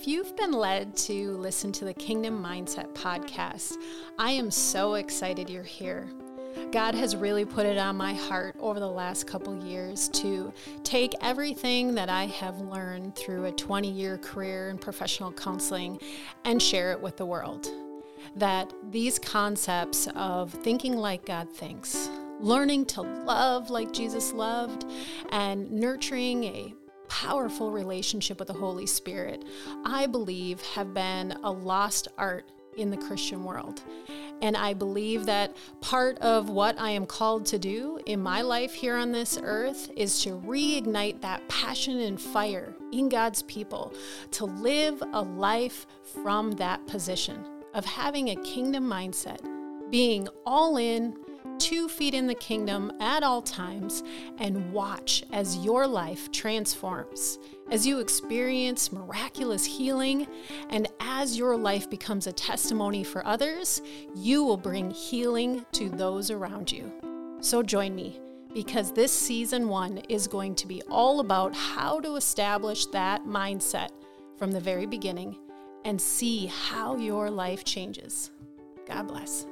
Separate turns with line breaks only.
If you've been led to listen to the Kingdom Mindset podcast, I am so excited you're here. God has really put it on my heart over the last couple years to take everything that I have learned through a 20 year career in professional counseling and share it with the world. That these concepts of thinking like God thinks, learning to love like Jesus loved, and nurturing a powerful relationship with the Holy Spirit, I believe have been a lost art in the Christian world. And I believe that part of what I am called to do in my life here on this earth is to reignite that passion and fire in God's people to live a life from that position of having a kingdom mindset, being all in two feet in the kingdom at all times and watch as your life transforms, as you experience miraculous healing, and as your life becomes a testimony for others, you will bring healing to those around you. So join me because this season one is going to be all about how to establish that mindset from the very beginning and see how your life changes. God bless.